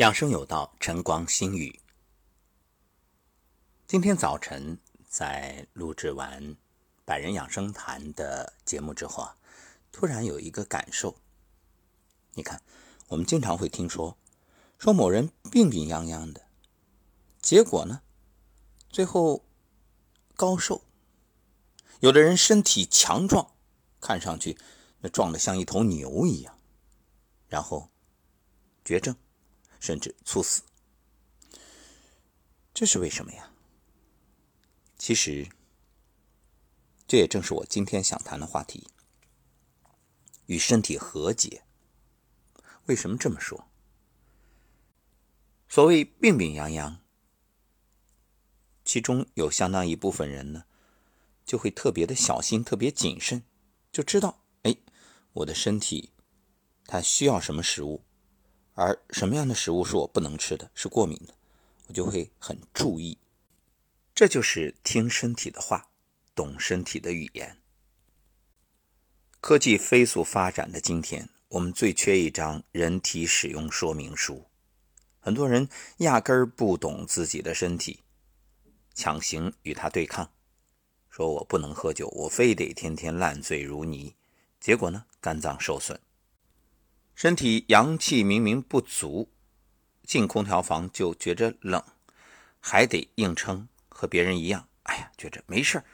养生有道，晨光心语。今天早晨在录制完《百人养生谈》的节目之后啊，突然有一个感受。你看，我们经常会听说，说某人病病殃殃的，结果呢，最后高寿；有的人身体强壮，看上去那壮得像一头牛一样，然后绝症。甚至猝死，这是为什么呀？其实，这也正是我今天想谈的话题——与身体和解。为什么这么说？所谓病病殃殃，其中有相当一部分人呢，就会特别的小心、特别谨慎，就知道，哎，我的身体它需要什么食物。而什么样的食物是我不能吃的，是过敏的，我就会很注意。这就是听身体的话，懂身体的语言。科技飞速发展的今天，我们最缺一张人体使用说明书。很多人压根儿不懂自己的身体，强行与它对抗，说我不能喝酒，我非得天天烂醉如泥，结果呢，肝脏受损。身体阳气明明不足，进空调房就觉着冷，还得硬撑，和别人一样。哎呀，觉着没事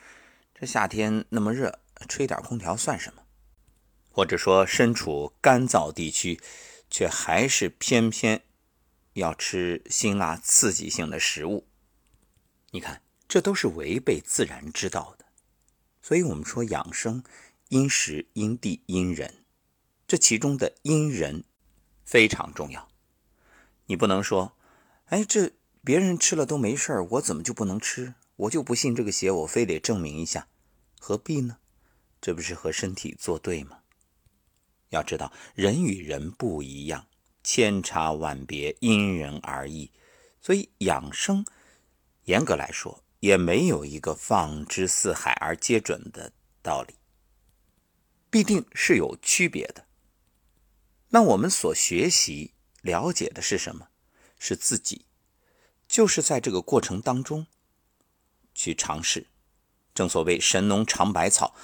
这夏天那么热，吹点空调算什么？或者说身处干燥地区，却还是偏偏要吃辛辣刺激性的食物。你看，这都是违背自然之道的。所以我们说养生，因时因地因人。这其中的因人非常重要，你不能说，哎，这别人吃了都没事我怎么就不能吃？我就不信这个邪，我非得证明一下，何必呢？这不是和身体作对吗？要知道，人与人不一样，千差万别，因人而异，所以养生，严格来说，也没有一个放之四海而皆准的道理，必定是有区别的。那我们所学习、了解的是什么？是自己，就是在这个过程当中去尝试。正所谓“神农尝百草”，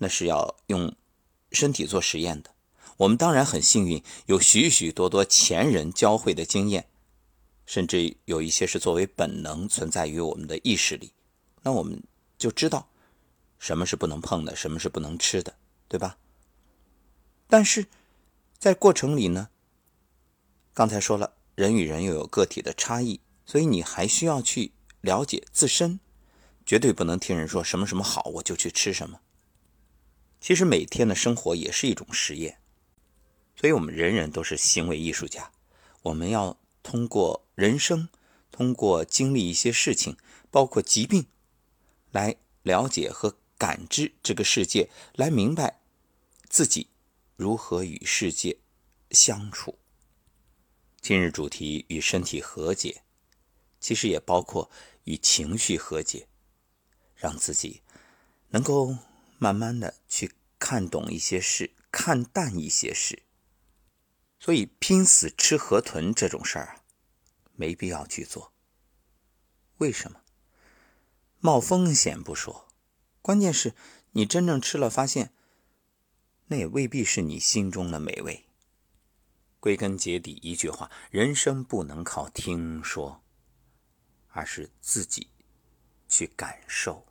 那是要用身体做实验的。我们当然很幸运，有许许多多前人教会的经验，甚至有一些是作为本能存在于我们的意识里。那我们就知道什么是不能碰的，什么是不能吃的，对吧？但是。在过程里呢，刚才说了，人与人又有个体的差异，所以你还需要去了解自身，绝对不能听人说什么什么好我就去吃什么。其实每天的生活也是一种实验，所以我们人人都是行为艺术家，我们要通过人生，通过经历一些事情，包括疾病，来了解和感知这个世界，来明白自己。如何与世界相处？今日主题与身体和解，其实也包括与情绪和解，让自己能够慢慢的去看懂一些事，看淡一些事。所以拼死吃河豚这种事儿啊，没必要去做。为什么？冒风险不说，关键是你真正吃了，发现。那也未必是你心中的美味。归根结底，一句话：人生不能靠听说，而是自己去感受。